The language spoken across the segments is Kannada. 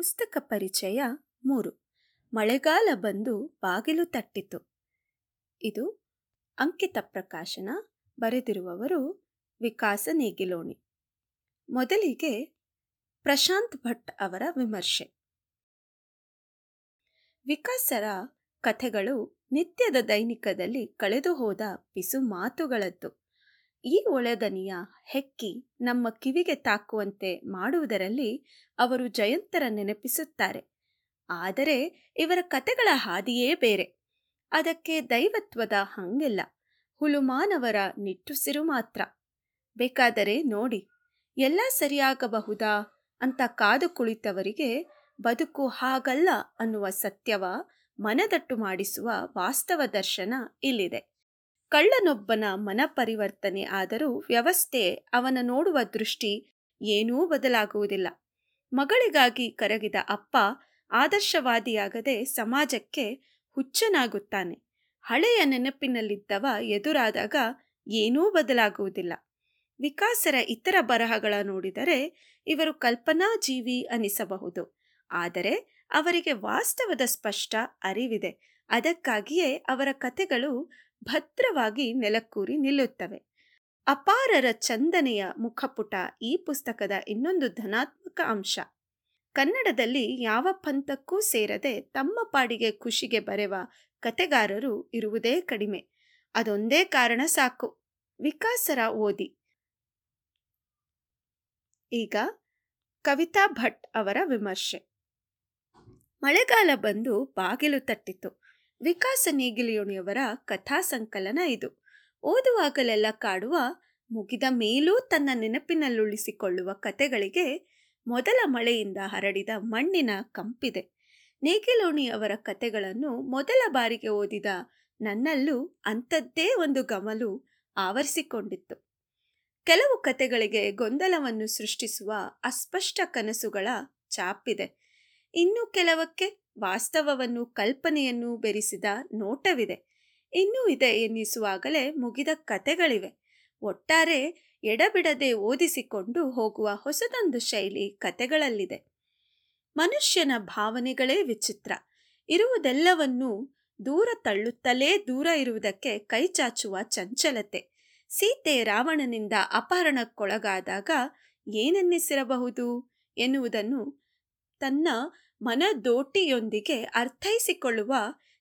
ಪುಸ್ತಕ ಪರಿಚಯ ಮೂರು. ಮಳೆಗಾಲ ಬಂದು ಬಾಗಿಲು ತಟ್ಟಿತು. ಇದು ಅಂಕಿತ ಪ್ರಕಾಶನ ಬರೆದಿರುವವರು ವಿಕಾಸ ನೇಗಿಲೋಣಿ. ಮೊದಲಿಗೆ ಪ್ರಶಾಂತ್ ಭಟ್ ಅವರ ವಿಮರ್ಶೆ. ವಿಕಾಸರ ಕಥೆಗಳು ನಿತ್ಯದ ದೈನಿಕದಲ್ಲಿ ಕಳೆದು ಹೋದ ಪಿಸು ಮಾತುಗಳದ್ದು. ಈ ಒಳದನಿಯ ಹೆಕ್ಕಿ ನಮ್ಮ ಕಿವಿಗೆ ತಾಕುವಂತೆ ಮಾಡುವುದರಲ್ಲಿ ಅವರು ಜಯಂತರ ನೆನಪಿಸುತ್ತಾರೆ. ಆದರೆ ಇವರ ಕತೆಗಳ ಹಾದಿಯೇ ಬೇರೆ. ಅದಕ್ಕೆ ದೈವತ್ವದ ಹಂಗಿಲ್ಲ. ಹುಲುಮಾನವರ ನಿಟ್ಟುಸಿರು ಮಾತ್ರ. ಬೇಕಾದರೆ ನೋಡಿ, ಎಲ್ಲ ಸರಿಯಾಗಬಹುದಾ ಅಂತ ಕಾದು ಕುಳಿತವರಿಗೆ ಬದುಕು ಹಾಗಲ್ಲ ಅನ್ನುವ ಸತ್ಯವ ಮನದಟ್ಟು ಮಾಡಿಸುವ ವಾಸ್ತವ ದರ್ಶನ ಇಲ್ಲಿದೆ. ಕಳ್ಳನೊಬ್ಬನ ಮನ ಪರಿವರ್ತನೆ ಆದರೂ ವ್ಯವಸ್ಥೆ ಅವನ ನೋಡುವ ದೃಷ್ಟಿ ಏನೂ ಬದಲಾಗುವುದಿಲ್ಲ. ಮಗಳಿಗಾಗಿ ಕರಗಿದ ಅಪ್ಪ ಆದರ್ಶವಾದಿಯಾಗದೆ ಸಮಾಜಕ್ಕೆ ಹುಚ್ಚನಾಗುತ್ತಾನೆ. ಹಳೆಯ ನೆನಪಿನಲ್ಲಿದ್ದವ ಎದುರಾದಾಗ ಏನೂ ಬದಲಾಗುವುದಿಲ್ಲ. ವಿಕಾಸರ ಇತರ ಬರಹಗಳ ನೋಡಿದರೆ ಇವರು ಕಲ್ಪನಾ ಜೀವಿ ಅನಿಸಬಹುದು. ಆದರೆ ಅವರಿಗೆ ವಾಸ್ತವದ ಸ್ಪಷ್ಟ ಅರಿವಿದೆ. ಅದಕ್ಕಾಗಿಯೇ ಅವರ ಕಥೆಗಳು ಭದ್ರವಾಗಿ ನೆಲಕ್ಕೂರಿ ನಿಲ್ಲುತ್ತವೆ. ಅಪಾರರ ಚಂದನೆಯ ಮುಖಪುಟ ಈ ಪುಸ್ತಕದ ಇನ್ನೊಂದು ಧನಾತ್ಮಕ ಅಂಶ. ಕನ್ನಡದಲ್ಲಿ ಯಾವ ಪಂಥಕ್ಕೂ ಸೇರದೆ ತಮ್ಮ ಪಾಡಿಗೆ ಖುಷಿಗೆ ಬರೆವ ಕತೆಗಾರರು ಇರುವುದೇ ಕಡಿಮೆ. ಅದೊಂದೇ ಕಾರಣ ಸಾಕು. ವಿಕಾಸರ ಓದಿ. ಈಗ ಕವಿತಾ ಭಟ್ ಅವರ ವಿಮರ್ಶೆ. ಮಳೆಗಾಲ ಬಂದು ಬಾಗಿಲು ತಟ್ಟಿತು. ವಿಕಾಸ ನೇಗಿಲಿಯೋಣಿಯವರ ಕಥಾ ಸಂಕಲನ ಇದು. ಓದುವಾಗಲೆಲ್ಲ ಕಾಡುವ, ಮುಗಿದ ಮೇಲೂ ತನ್ನ ನೆನಪಿನಲ್ಲುಳಿಸಿಕೊಳ್ಳುವ ಕತೆಗಳಿಗೆ ಮೊದಲ ಮಳೆಯಿಂದ ಹರಡಿದ ಮಣ್ಣಿನ ಕಂಪಿದೆ. ನೇಗಿಲೋಣಿಯವರ ಕತೆಗಳನ್ನು ಮೊದಲ ಬಾರಿಗೆ ಓದಿದ ನನ್ನಲ್ಲೂ ಅಂಥದ್ದೇ ಒಂದು ಗಮಲು ಆವರಿಸಿಕೊಂಡಿತ್ತು. ಕೆಲವು ಕತೆಗಳಿಗೆ ಗೊಂದಲವನ್ನು ಸೃಷ್ಟಿಸುವ ಅಸ್ಪಷ್ಟ ಕನಸುಗಳ ಚಾಪಿದೆ. ಇನ್ನು ಕೆಲವಕ್ಕೆ ವಾಸ್ತವವನ್ನು, ಕಲ್ಪನೆಯನ್ನು ಬೆರೆಸಿದ ನೋಟವಿದೆ. ಇನ್ನೂ ಇದೆ ಎನ್ನಿಸುವಾಗಲೇ ಮುಗಿದ ಕತೆಗಳಿವೆ ಒಟ್ಟಾರೆ ಎಡಬಿಡದೆ ಓದಿಸಿಕೊಂಡು ಹೋಗುವ ಹೊಸದೊಂದು ಶೈಲಿ ಕತೆಗಳಲ್ಲಿದೆ ಮನುಷ್ಯನ ಭಾವನೆಗಳೇ ವಿಚಿತ್ರ. ಇರುವುದೆಲ್ಲವನ್ನೂ ದೂರ ತಳ್ಳುತ್ತಲೇ ದೂರ ಇರುವುದಕ್ಕೆ ಕೈಚಾಚುವ ಚಂಚಲತೆ. ಸೀತೆ ರಾವಣನಿಂದ ಅಪಹರಣಕ್ಕೊಳಗಾದಾಗ ಏನೆನ್ನಿಸಿರಬಹುದು ಎನ್ನುವುದನ್ನು ತನ್ನ ಮನದೋಟಿಯೊಂದಿಗೆ ಅರ್ಥೈಸಿಕೊಳ್ಳುವ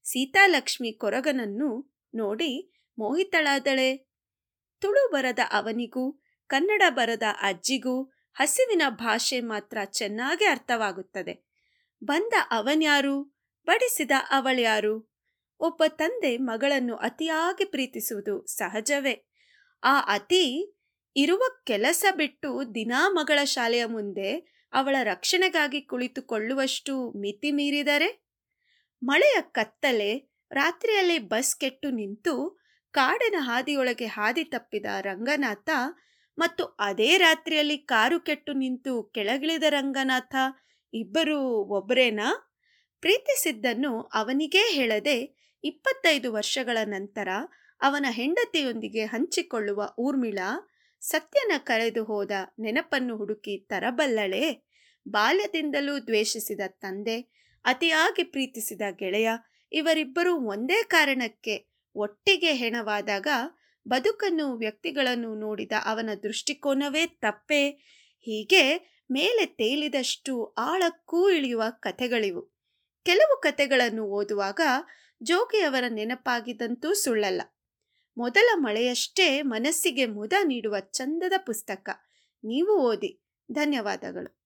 ಸೀತಾಲಕ್ಷ್ಮಿ ಕೊರಗನನ್ನು ನೋಡಿ ಮೋಹಿತಳಾದಳೆ. ತುಳು ಬರದ ಅವನಿಗೂ, ಕನ್ನಡ ಬರದ ಅಜ್ಜಿಗೂ ಹಸಿವಿನ ಭಾಷೆ ಮಾತ್ರ ಚೆನ್ನಾಗಿ ಅರ್ಥವಾಗುತ್ತದೆ. ಬಂದ ಅವನ್ಯಾರು? ಬಡಿಸಿದ ಅವಳ್ಯಾರು? ಒಬ್ಬ ತಂದೆ ಮಗಳನ್ನು ಅತಿಯಾಗಿ ಪ್ರೀತಿಸುವುದು ಸಹಜವೇ. ಆ ಅತಿ ಇರುವ ಕೆಲಸ ಬಿಟ್ಟು ದಿನಾ ಮಗಳ ಶಾಲೆಯ ಮುಂದೆ ಅವಳ ರಕ್ಷಣೆಗಾಗಿ ಕುಳಿತುಕೊಳ್ಳುವಷ್ಟು ಮಿತಿ ಮೀರಿದರೆ ಮಳೆಯ ಕತ್ತಲೆ ರಾತ್ರಿಯಲ್ಲಿ ಬಸ್ ಕೆಟ್ಟು ನಿಂತು ಕಾಡಿನ ಹಾದಿಯೊಳಗೆ ಹಾದಿ ತಪ್ಪಿದ ರಂಗನಾಥ ಮತ್ತು ಅದೇ ರಾತ್ರಿಯಲ್ಲಿ ಕಾರು ಕೆಟ್ಟು ನಿಂತು ಕೆಳಗಿಳಿದ ರಂಗನಾಥ ಇಬ್ಬರು ಒಬ್ಬರೇನಾ ಪ್ರೀತಿಸಿದ್ದನ್ನು ಅವನಿಗೇ ಹೇಳದೆ ಇಪ್ಪತ್ತೈದು ವರ್ಷಗಳ ನಂತರ ಅವನ ಹೆಂಡತಿಯೊಂದಿಗೆ ಹಂಚಿಕೊಳ್ಳುವ ಊರ್ಮಿಳ ಸತ್ಯನ ಕರೆದು ಹೋದ ನೆನಪನ್ನು ಹುಡುಕಿ ತರಬಲ್ಲಳೆ. ಬಾಲ್ಯದಿಂದಲೂ ದ್ವೇಷಿಸಿದ ತಂದೆ, ಅತಿಯಾಗಿ ಪ್ರೀತಿಸಿದ ಗೆಳೆಯ, ಇವರಿಬ್ಬರೂ ಒಂದೇ ಕಾರಣಕ್ಕೆ ಒಟ್ಟಿಗೆ ಹೆಣವಾದಾಗ ಬದುಕನ್ನು ವ್ಯಕ್ತಿಗಳನ್ನು ನೋಡಿದ ಅವನ ದೃಷ್ಟಿಕೋನವೇ ತಪ್ಪೇ. ಹೀಗೆ ಮೇಲೆ ತೇಲಿದಷ್ಟು ಆಳಕ್ಕೂ ಇಳಿಯುವ ಕಥೆಗಳಿವು. ಕೆಲವು ಕಥೆಗಳನ್ನು ಓದುವಾಗ ಜೋಗಿಯವರ ನೆನಪಾಗಿದ್ದಂತೂ ಸುಳ್ಳಲ್ಲ. ಮೊದಲ ಮಳೆಯಷ್ಟೇ ಮನಸ್ಸಿಗೆ ಮುದ ನೀಡುವ ಚಂದದ ಪುಸ್ತಕ. ನೀವು ಓದಿ. ಧನ್ಯವಾದಗಳು.